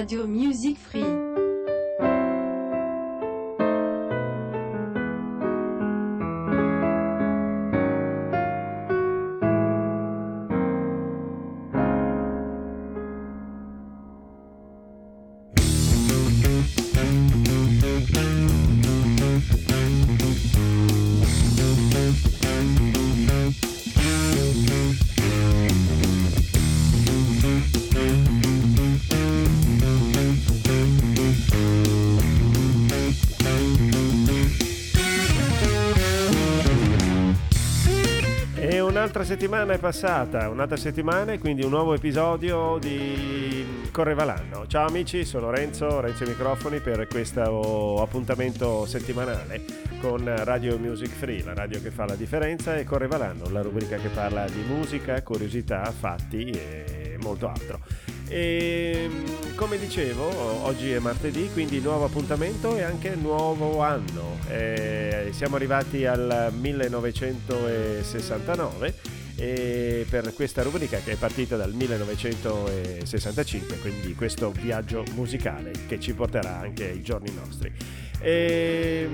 Radio Music Free. Settimana è passata, un'altra settimana e quindi un nuovo episodio di Correva l'anno. Ciao amici, sono Renzo, Renzo microfoni per questo appuntamento settimanale con Radio Music Free, la radio che fa la differenza e Correva l'anno, la rubrica che parla di musica, curiosità, fatti e molto altro. E come dicevo, oggi è martedì, quindi nuovo appuntamento e anche nuovo anno. E siamo arrivati al 1969 e per questa rubrica che è partita dal 1965, quindi questo viaggio musicale che ci porterà anche ai giorni nostri. E,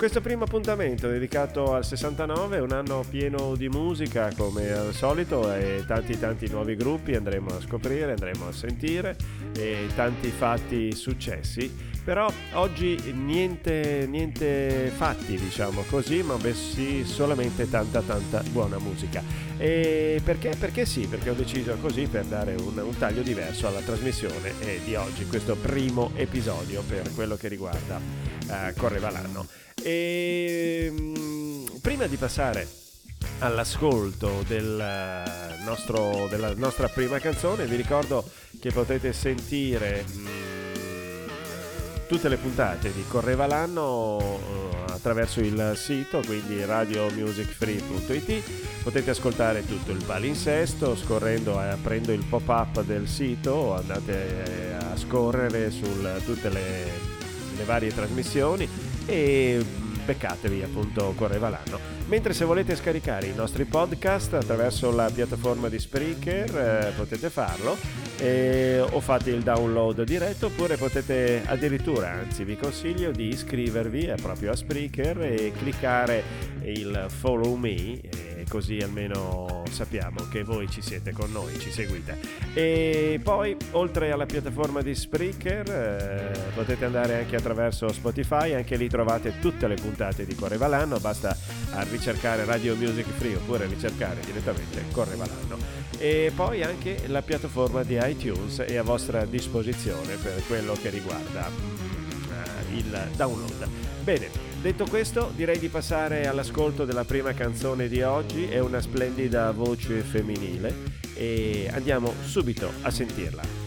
questo primo appuntamento dedicato al 69 è un anno pieno di musica come al solito e tanti tanti nuovi gruppi andremo a scoprire, andremo a sentire e tanti fatti successi però oggi niente, niente fatti diciamo così ma bensì solamente tanta tanta buona musica e perché? Perché sì, perché ho deciso così per dare un, un taglio diverso alla trasmissione eh, di oggi, questo primo episodio per quello che riguarda eh, Correva l'anno. E, mh, mm, prima di passare all'ascolto del nostro, della nostra prima canzone vi ricordo che potete sentire mm, tutte le puntate di Correva l'anno uh, attraverso il sito, quindi radiomusicfree.it. Potete ascoltare tutto il palinsesto scorrendo e aprendo il pop-up del sito, andate eh, a scorrere su tutte le, le varie trasmissioni e beccatevi appunto Correva l'anno. Mentre se volete scaricare i nostri podcast attraverso la piattaforma di Spreaker eh, potete farlo eh, o fate il download diretto oppure potete addirittura, anzi vi consiglio di iscrivervi eh, proprio a Spreaker e cliccare il follow me eh, così almeno sappiamo che voi ci siete con noi, ci seguite. E poi oltre alla piattaforma di Spreaker eh, potete andare anche attraverso Spotify, anche lì trovate tutte le puntate di Correva l'anno, basta ricercare Radio Music Free oppure ricercare direttamente Correva l'anno. E poi anche la piattaforma di iTunes è a vostra disposizione per quello che riguarda mm, il download. Bene, Detto questo, direi di passare all'ascolto della prima canzone di oggi, è una splendida voce femminile e andiamo subito a sentirla.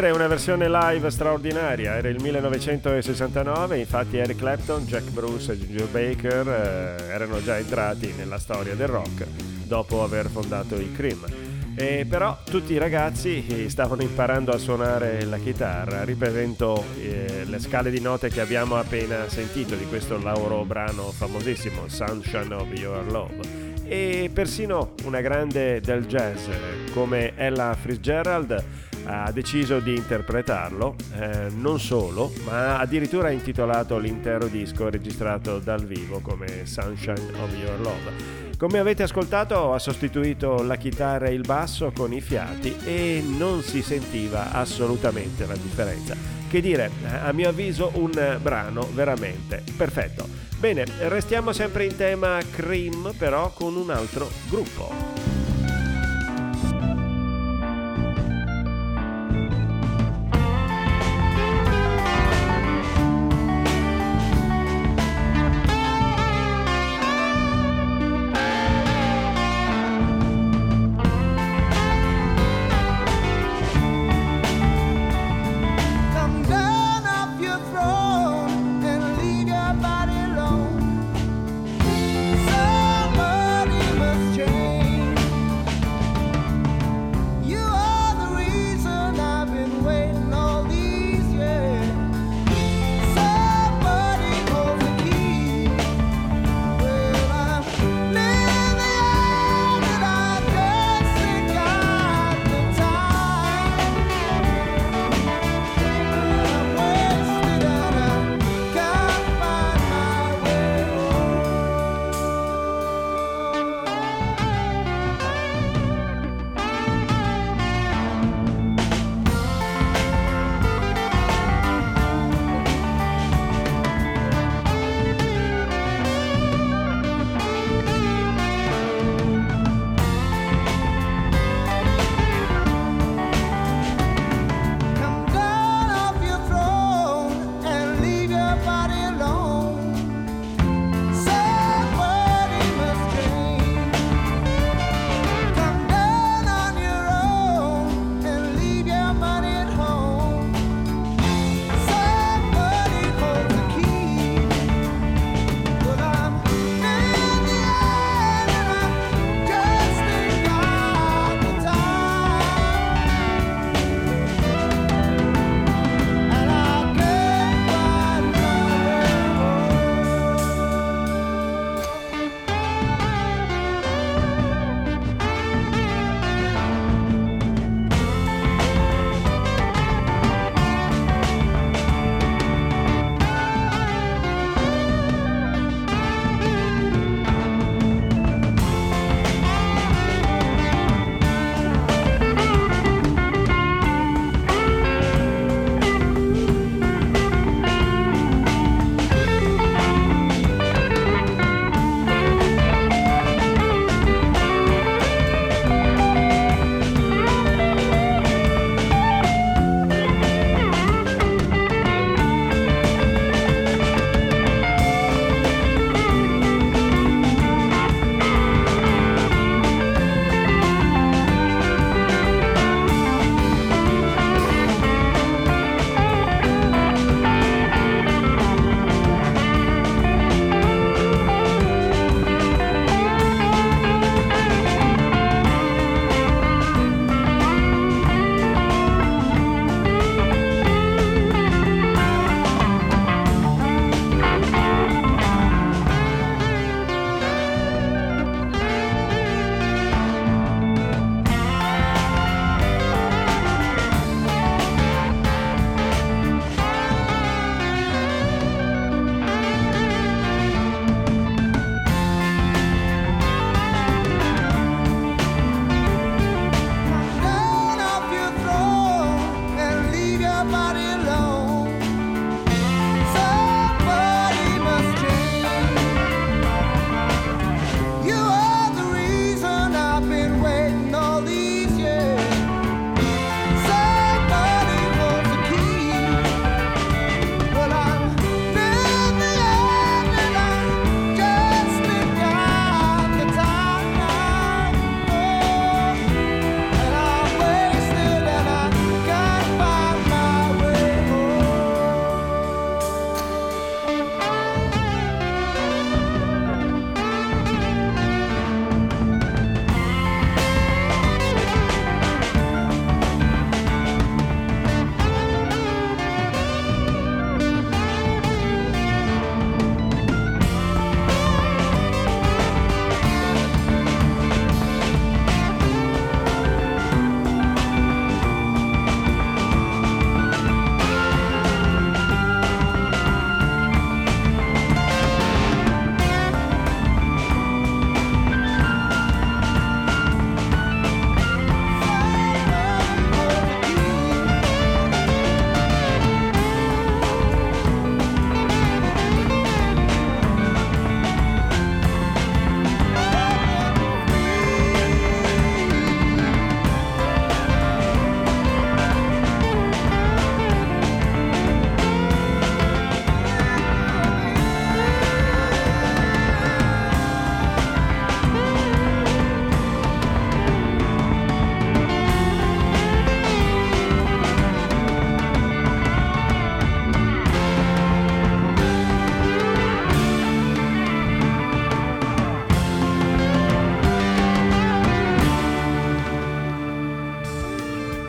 Dire, una versione live straordinaria, era il 1969, infatti Eric Clapton, Jack Bruce e Ginger Baker eh, erano già entrati nella storia del rock dopo aver fondato i Cream. E però tutti i ragazzi stavano imparando a suonare la chitarra, riprendendo eh, le scale di note che abbiamo appena sentito di questo loro brano famosissimo, Sunshine of Your Love e persino una grande del jazz come Ella Fitzgerald ha deciso di interpretarlo, eh, non solo, ma addirittura ha intitolato l'intero disco registrato dal vivo come Sunshine of Your Love. Come avete ascoltato ha sostituito la chitarra e il basso con i fiati e non si sentiva assolutamente la differenza. Che dire, a mio avviso un brano veramente perfetto. Bene, restiamo sempre in tema Cream però con un altro gruppo.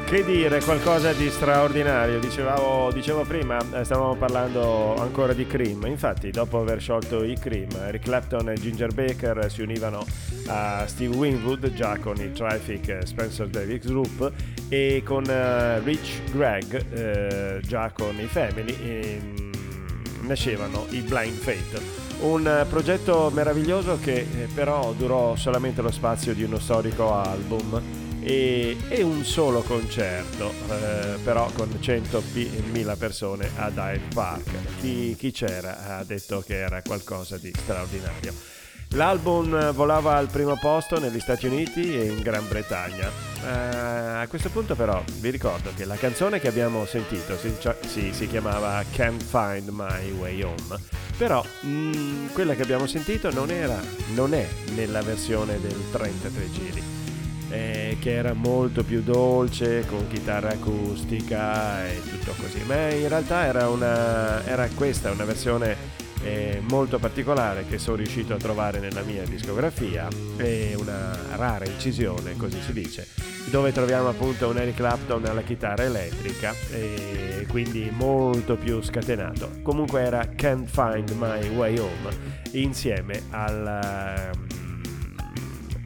Che dire, qualcosa di straordinario. Dicevamo, dicevo prima, eh, stavamo parlando ancora di Cream. Infatti, dopo aver sciolto i Cream, Eric Clapton e Ginger Baker si univano a Steve Winwood, già con i Traffic Spencer Davis Group, e con uh, Rich Gregg, uh, già con i Family, e, um, nascevano i Blind Fate. Un progetto meraviglioso che però durò solamente lo spazio di uno storico album e, e un solo concerto, eh, però con 100.000 persone a Hyde Park. Chi, chi c'era ha detto che era qualcosa di straordinario. L'album volava al primo posto negli Stati Uniti e in Gran Bretagna. Uh, a questo punto però vi ricordo che la canzone che abbiamo sentito si, si, si chiamava Can't Find My Way Home, però mh, mm, quella che abbiamo sentito non, era, non è nella versione del 33 giri eh, che era molto più dolce con chitarra acustica e tutto così. Ma in realtà era, una, era questa una versione eh, molto particolare che sono riuscito a trovare nella mia discografia. È una rara incisione così si dice dove troviamo appunto un Eric Clapton alla chitarra elettrica e quindi molto più scatenato. Comunque era Can't Find My Way Home insieme al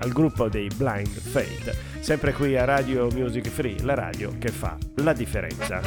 al gruppo dei Blind Fate, sempre qui a Radio Music Free, la radio che fa la differenza.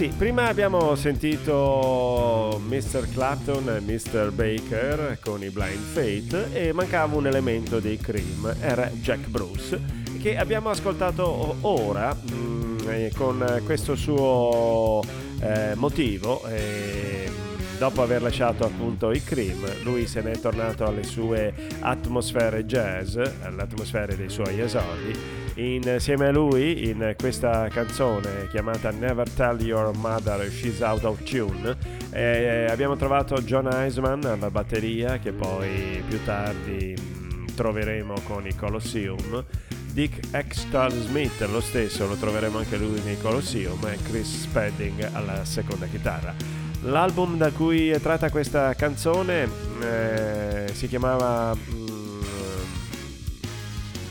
Sì, prima abbiamo sentito Mr. Clapton e Mr. Baker con i Blind Fate e mancava un elemento dei Cream, era Jack Bruce, che abbiamo ascoltato ora mh, mm, con questo suo eh, motivo. Eh, dopo aver lasciato appunto i Cream, lui se n'è tornato alle sue atmosfere jazz, alle atmosfere dei suoi esordi insieme a lui in questa canzone chiamata Never Tell Your Mother She's Out of Tune eh, abbiamo trovato John Eisman alla batteria che poi più tardi mm, troveremo con i Colosseum. Dick Extal Smith lo stesso lo troveremo anche lui nei Colosseum e Chris Spedding alla seconda chitarra. L'album da cui è tratta questa canzone eh, si chiamava mm,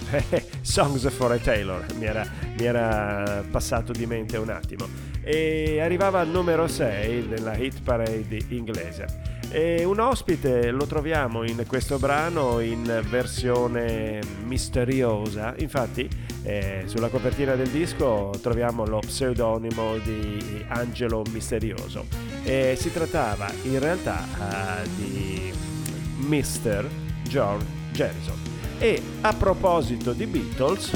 Songs for a Taylor, mi era, mi era passato di mente un attimo. E arrivava al numero 6 nella hit parade inglese. E un ospite lo troviamo in questo brano in versione misteriosa, infatti eh, sulla copertina del disco troviamo lo pseudonimo di Angelo Misterioso. E si trattava in realtà uh, di Mr. George Harrison. E a proposito di Beatles...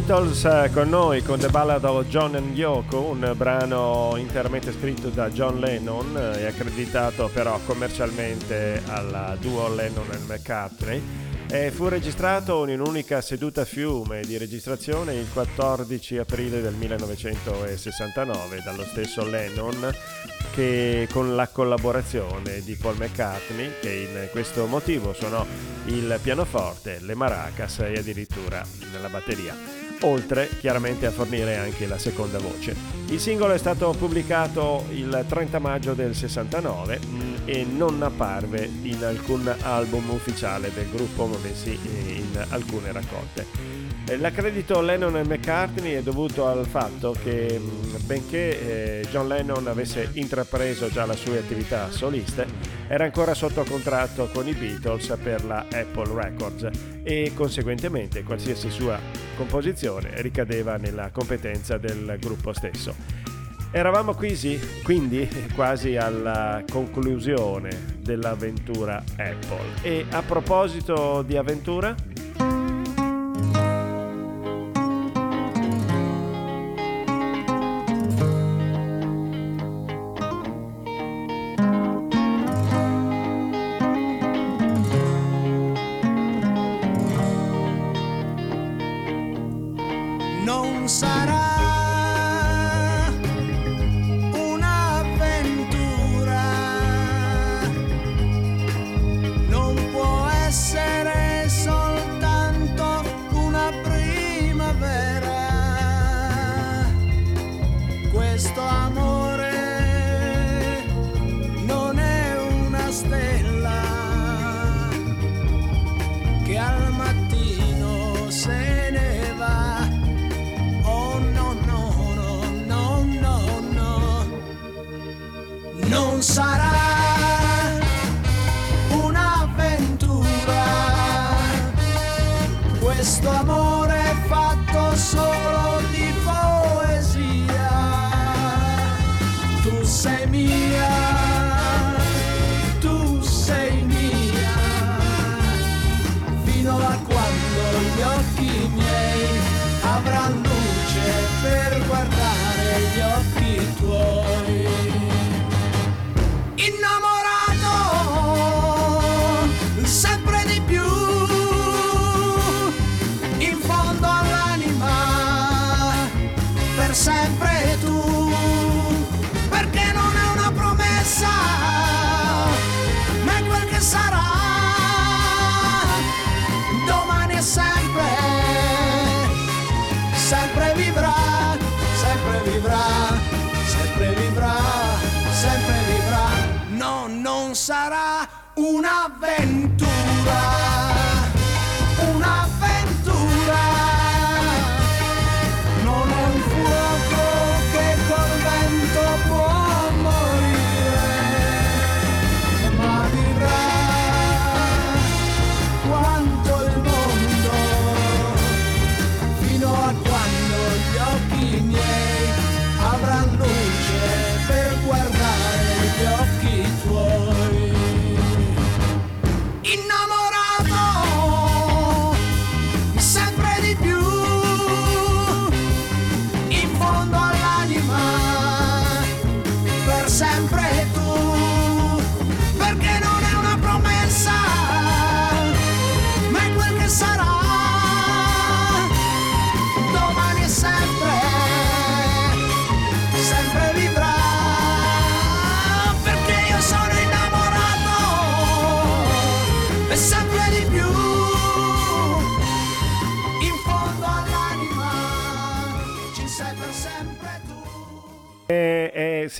Beatles eh, con noi con The Ballad of John and Yoko, un brano interamente scritto da John Lennon e accreditato però commercialmente alla duo Lennon e McCartney. E fu registrato in un'unica seduta fiume di registrazione il 14 aprile del 1969 dallo stesso Lennon che con la collaborazione di Paul McCartney che in questo motivo suonò il pianoforte, le maracas e addirittura nella batteria. Oltre chiaramente a fornire anche la seconda voce. Il singolo è stato pubblicato il 30 maggio del 69 mm, e non apparve in alcun album ufficiale del gruppo, ma bensì in alcune raccolte. Eh, l'accredito Lennon e McCartney è dovuto al fatto che, mm, benché eh, John Lennon avesse intrapreso già la sua attività soliste, era ancora sotto contratto con i Beatles per la Apple Records e conseguentemente qualsiasi sua composizione ricadeva nella competenza del gruppo stesso. Eravamo quindi, quindi quasi alla conclusione dell'avventura Apple e a proposito di avventura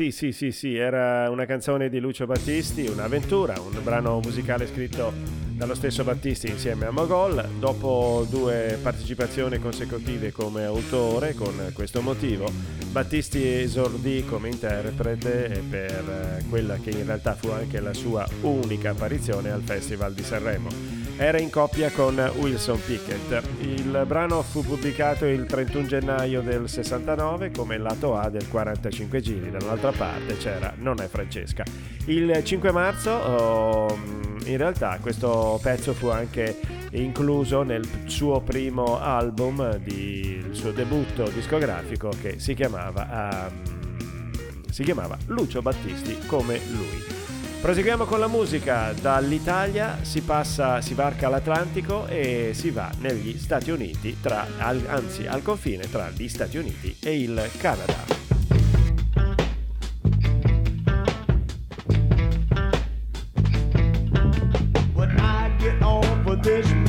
sì, sì, sì, sì, era una canzone di Lucio Battisti, un'avventura, un brano musicale scritto dallo stesso Battisti insieme a Mogol. Dopo due partecipazioni consecutive come autore, con questo motivo, Battisti esordì come interprete per quella che in realtà fu anche la sua unica apparizione al Festival di Sanremo era in coppia con Wilson Pickett. Il brano fu pubblicato il 31 gennaio del 69 come lato A del 45 giri, dall'altra parte c'era Non è Francesca. Il 5 marzo oh, in realtà questo pezzo fu anche incluso nel suo primo album, di, il suo debutto discografico che si chiamava, um, si chiamava Lucio Battisti come lui. Proseguiamo con la musica, dall'Italia si passa, si varca l'Atlantico e si va negli Stati Uniti, tra, anzi al confine tra gli Stati Uniti e il Canada. this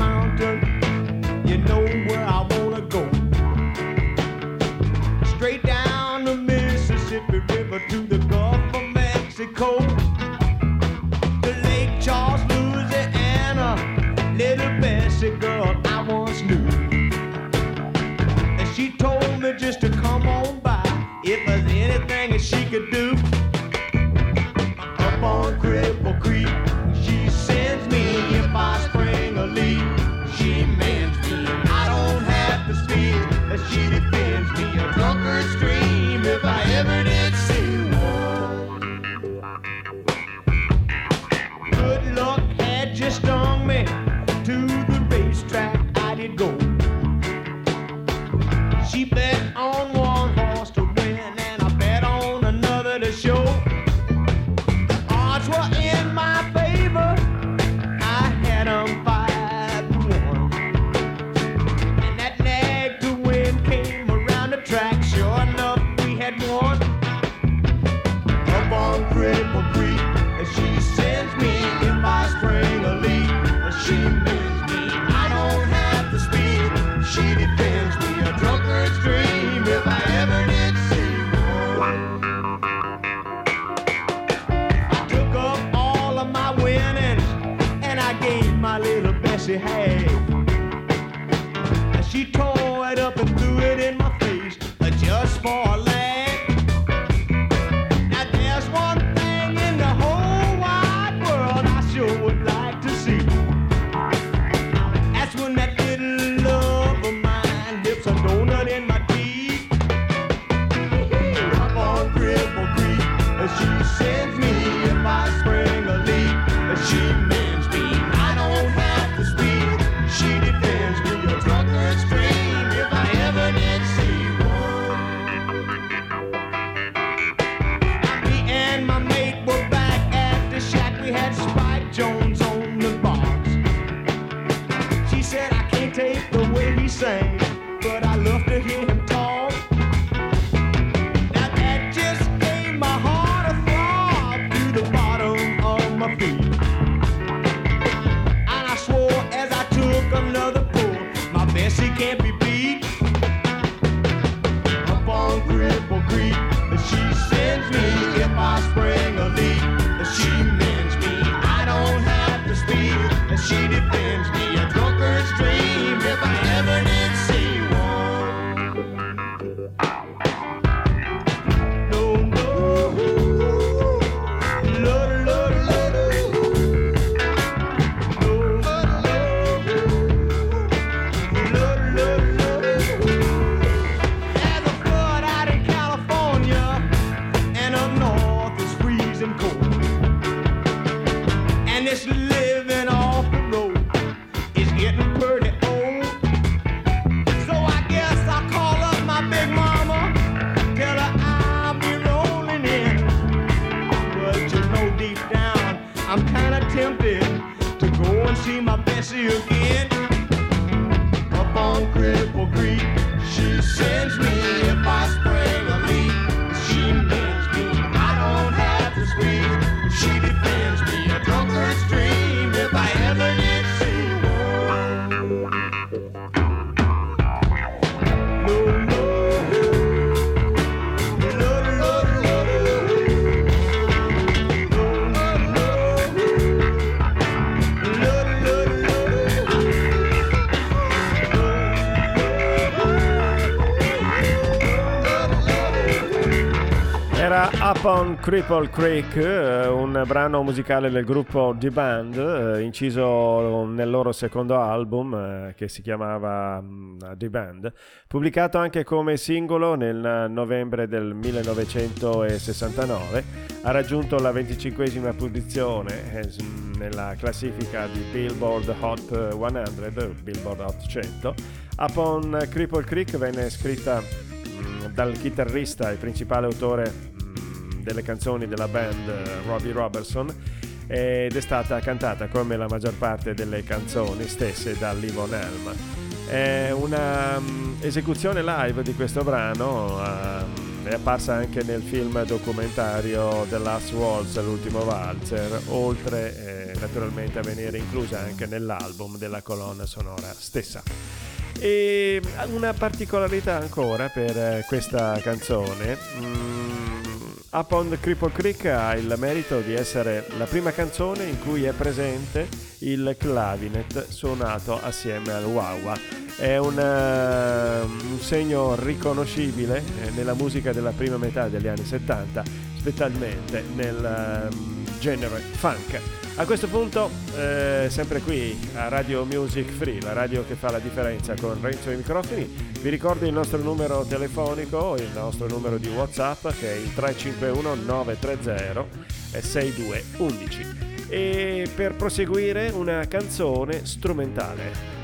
Era Up on Cripple Creek, eh, un brano musicale del gruppo The Band, eh, inciso nel loro secondo album eh, che si chiamava mm, The Band, pubblicato anche come singolo nel novembre del 1969. Ha raggiunto la 25esima posizione nella classifica di Billboard Hot 100, Billboard Hot 100. Up on Cripple Creek venne scritta mm, dal chitarrista e principale autore delle canzoni della band eh, Robbie Robertson ed è stata cantata come la maggior parte delle canzoni stesse da Livon Helm. È una mm, esecuzione live di questo brano ehm, è apparsa anche nel film documentario The Last Waltz, l'ultimo valzer, oltre eh, naturalmente a venire inclusa anche nell'album della colonna sonora stessa. E una particolarità ancora per eh, questa canzone. mm, Up on the Cripple Creek ha il merito di essere la prima canzone in cui è presente il clavinet suonato assieme al wah È un, eh, un segno riconoscibile eh, nella musica della prima metà degli anni 70, specialmente nel ehm, genere funk. A questo punto, eh, sempre qui a Radio Music Free, la radio che fa la differenza con Renzo ai microfoni, vi ricordo il nostro numero telefonico, il nostro numero di WhatsApp che è il 351 930 6211 e per proseguire una canzone strumentale.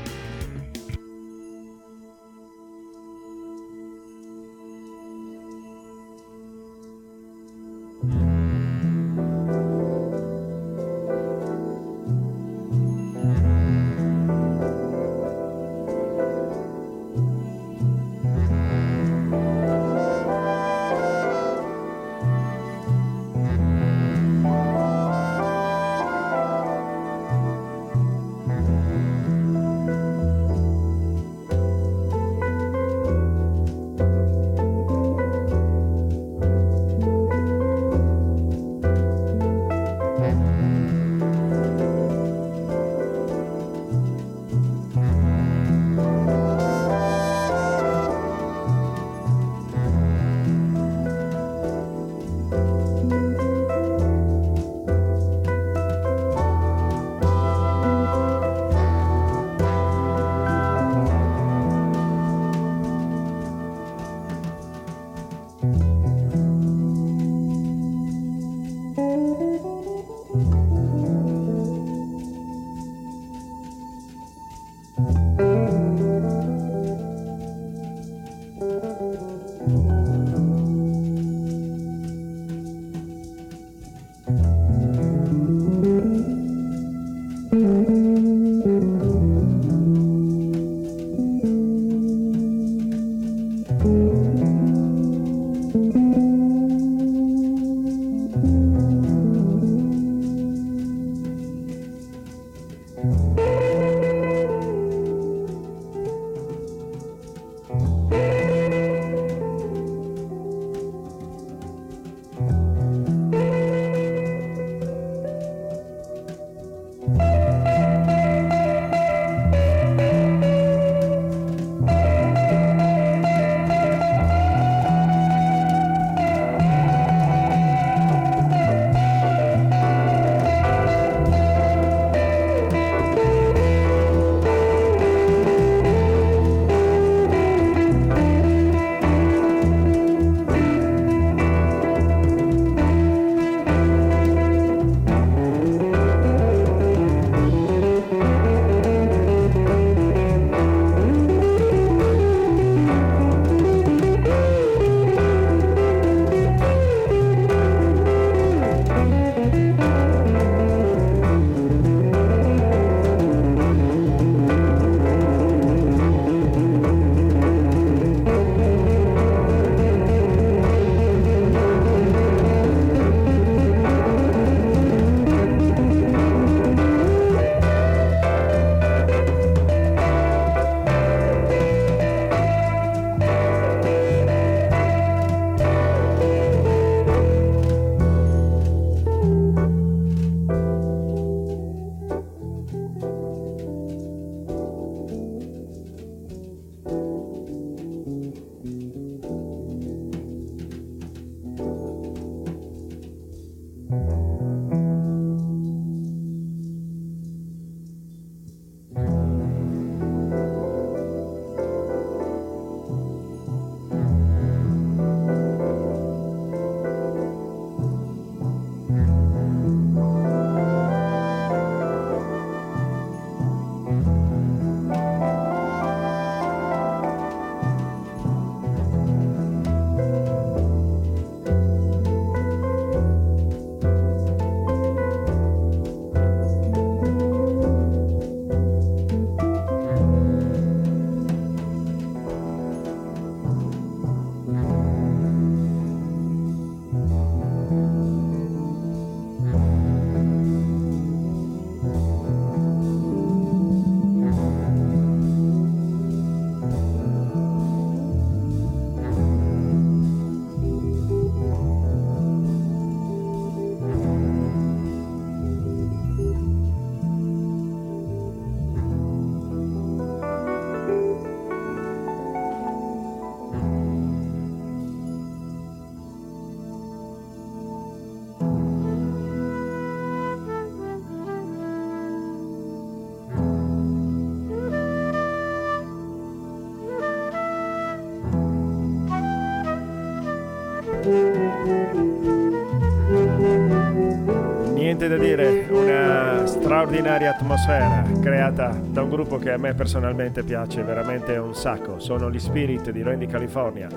Da dire, una straordinaria atmosfera creata da un gruppo che a me personalmente piace veramente un sacco. Sono gli Spirit di Randy California.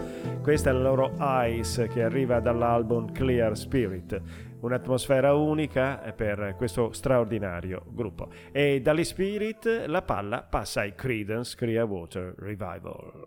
Questa è la loro Eyes che arriva dall'album Clear Spirit. Un'atmosfera unica per questo straordinario gruppo. E dagli Spirit la palla passa ai Credence Clearwater Revival.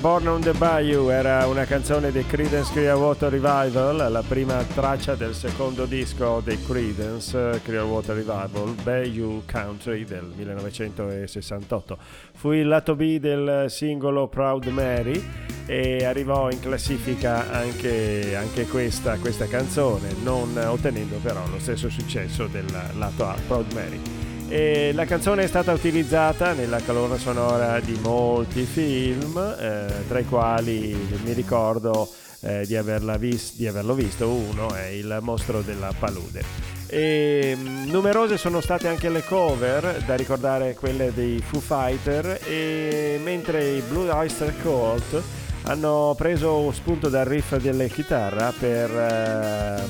Born on the Bayou, era una canzone dei Creedence Clearwater Revival, la prima traccia del secondo disco dei Creedence Clearwater Revival, Bayou Country del 1968. Fu il lato B del singolo Proud Mary e arrivò in classifica anche, anche questa, questa canzone, non ottenendo però lo stesso successo del lato A, Proud Mary. E la canzone è stata utilizzata nella colonna sonora di molti film, eh, tra i quali mi ricordo eh, di, vis- di, averlo visto, uno è Il mostro della palude. E, mh, mm, numerose sono state anche le cover, da ricordare quelle dei Foo Fighter, e mentre i Blue Oyster Cult hanno preso spunto dal riff delle chitarra per, eh,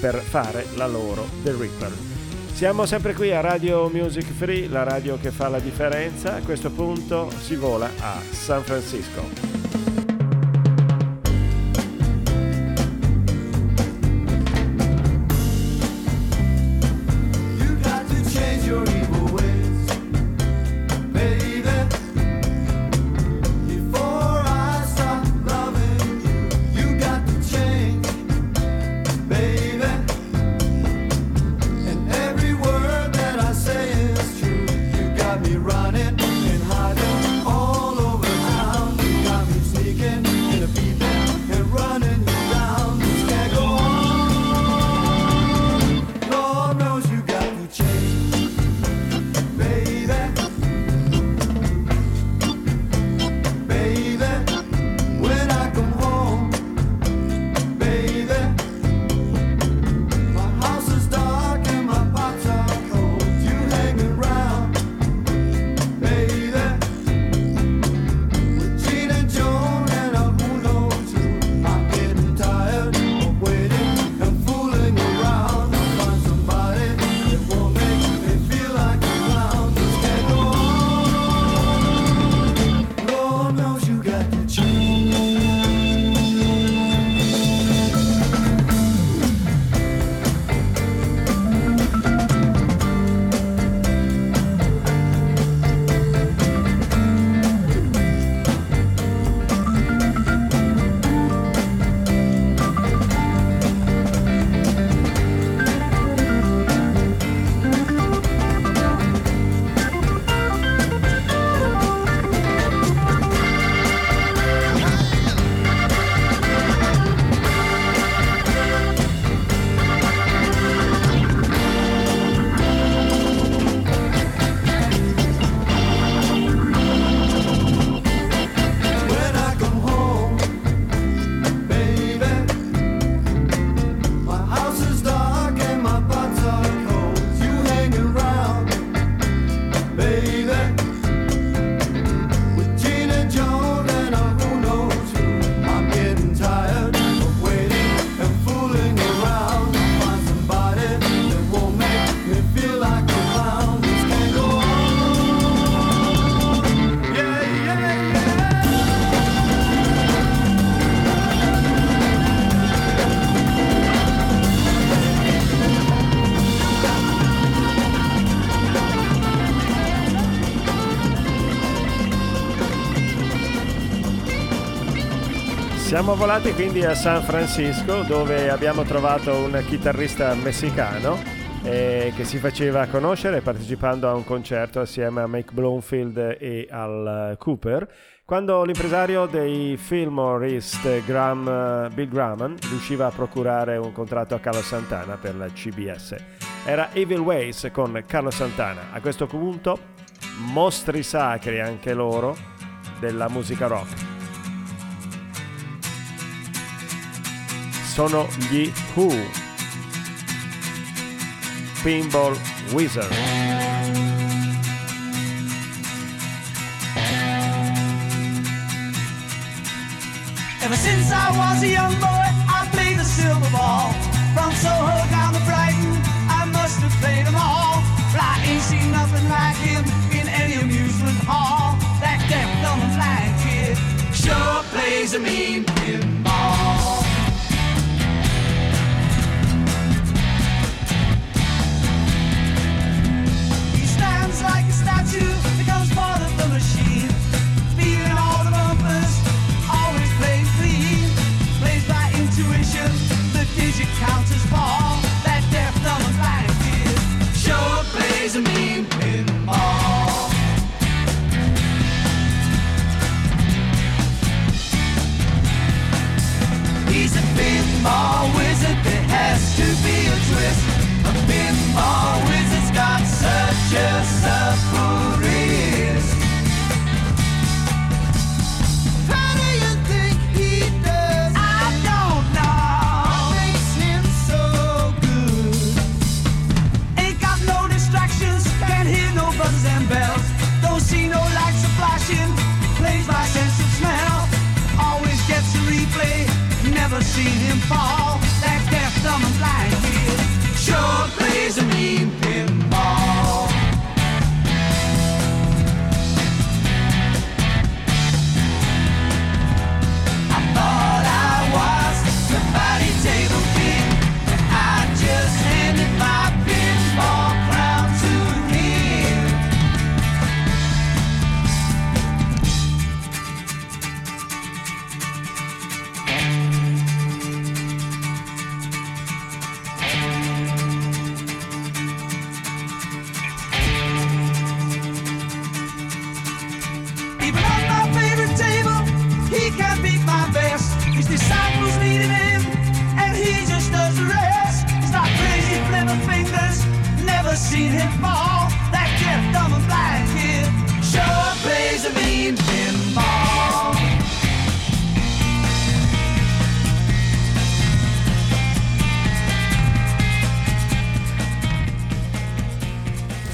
per fare la loro The Ripper. Siamo sempre qui a Radio Music Free, la radio che fa la differenza. A questo punto si vola a San Francisco. Siamo volati quindi a San Francisco dove abbiamo trovato un chitarrista messicano eh, che si faceva conoscere partecipando a un concerto assieme a Mike Bloomfield e al Cooper quando l'impresario dei Fillmore Graham, Bill Graham riusciva a procurare un contratto a Carlos Santana per la CBS. Era Evil Ways con Carlos Santana. A questo punto mostri sacri anche loro della musica rock. Sono gli Who. Pinball Wizard. Ever since I was a young boy, I played the silver ball. From Soho down to Brighton, I must have played them all. But I ain't seen nothing like him in any amusement hall. That deaf, dumb, and blind kid sure plays a mean seen him fall. That deaf, dumb, and blind kid sure plays a mean pinball.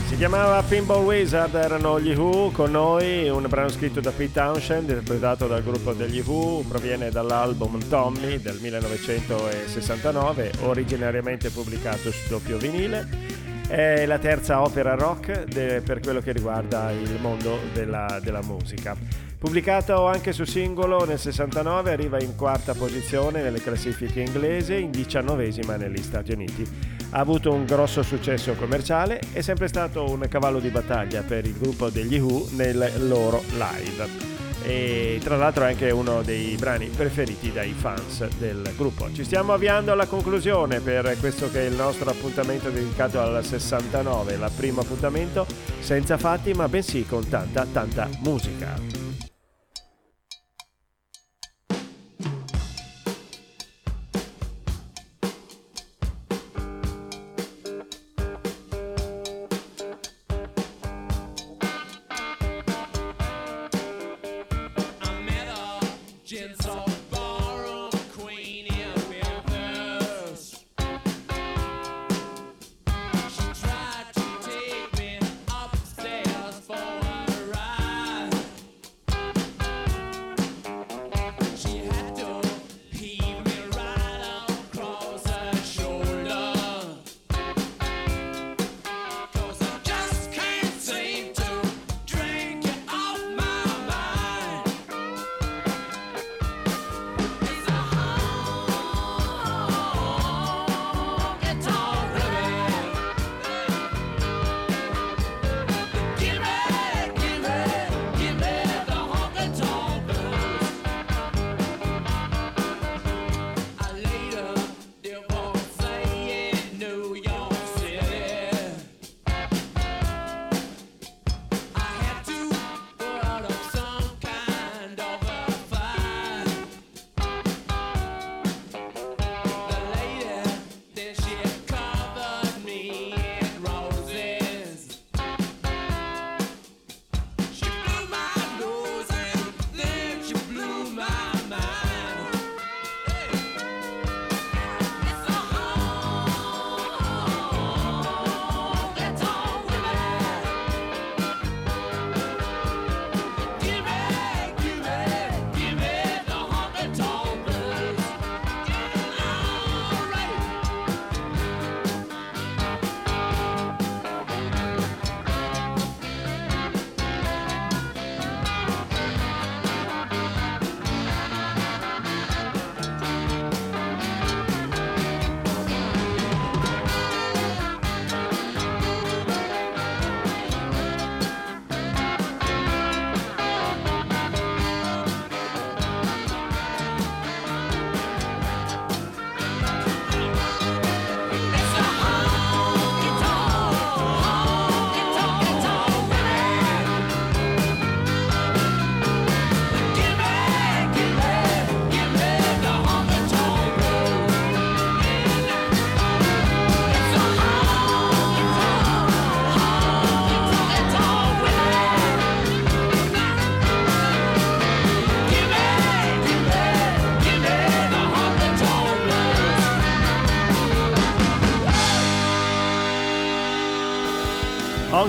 Si chiamava Pinball Wizard, erano gli Who con noi, un brano scritto da Pete Townshend, interpretato dal gruppo degli Who, proviene dall'album Tommy del 1969, originariamente pubblicato su doppio vinile. È la terza opera rock de- per quello che riguarda il mondo della, della musica. Pubblicato anche su singolo nel 69, arriva in quarta posizione nelle classifiche inglesi, in diciannovesima negli Stati Uniti. Ha avuto un grosso successo commerciale, è sempre stato un cavallo di battaglia per il gruppo degli Who nel loro live. E tra l'altro è anche uno dei brani preferiti dai fans del gruppo. Ci stiamo avviando alla conclusione per questo che è il nostro appuntamento dedicato al 69, il primo appuntamento senza fatti ma bensì con tanta tanta musica.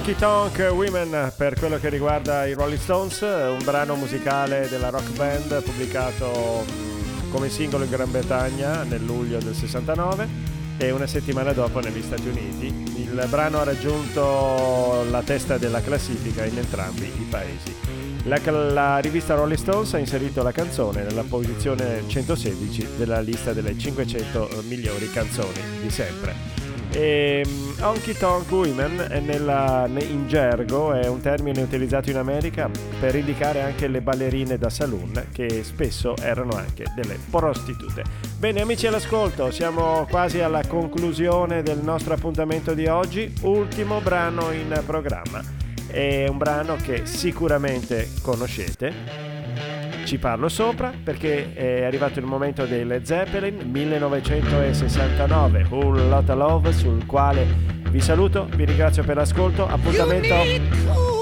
Honky Tonk Women per quello che riguarda i Rolling Stones, un brano musicale della rock band pubblicato come singolo in Gran Bretagna nel luglio del 69 e una settimana dopo negli Stati Uniti. Il brano ha raggiunto la testa della classifica in entrambi i paesi. La, la rivista Rolling Stones ha inserito la canzone nella posizione 116 della lista delle 500 migliori canzoni di sempre. E, um, honky Tonk Women nella, in gergo è un termine utilizzato in America per indicare anche le ballerine da saloon che spesso erano anche delle prostitute. Bene amici all'ascolto, siamo quasi alla conclusione del nostro appuntamento di oggi, ultimo brano in programma. È un brano che sicuramente conoscete ci parlo sopra perché è arrivato il momento dei Led Zeppelin 1969 Whole Lotta Love sul quale vi saluto vi ringrazio per l'ascolto. Appuntamento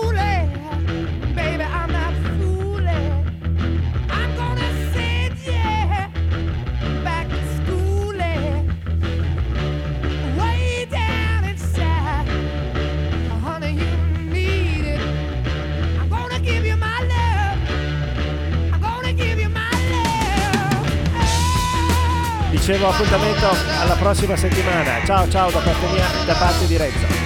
dicevo appuntamento alla prossima settimana. Ciao ciao da parte mia da parte di Renzo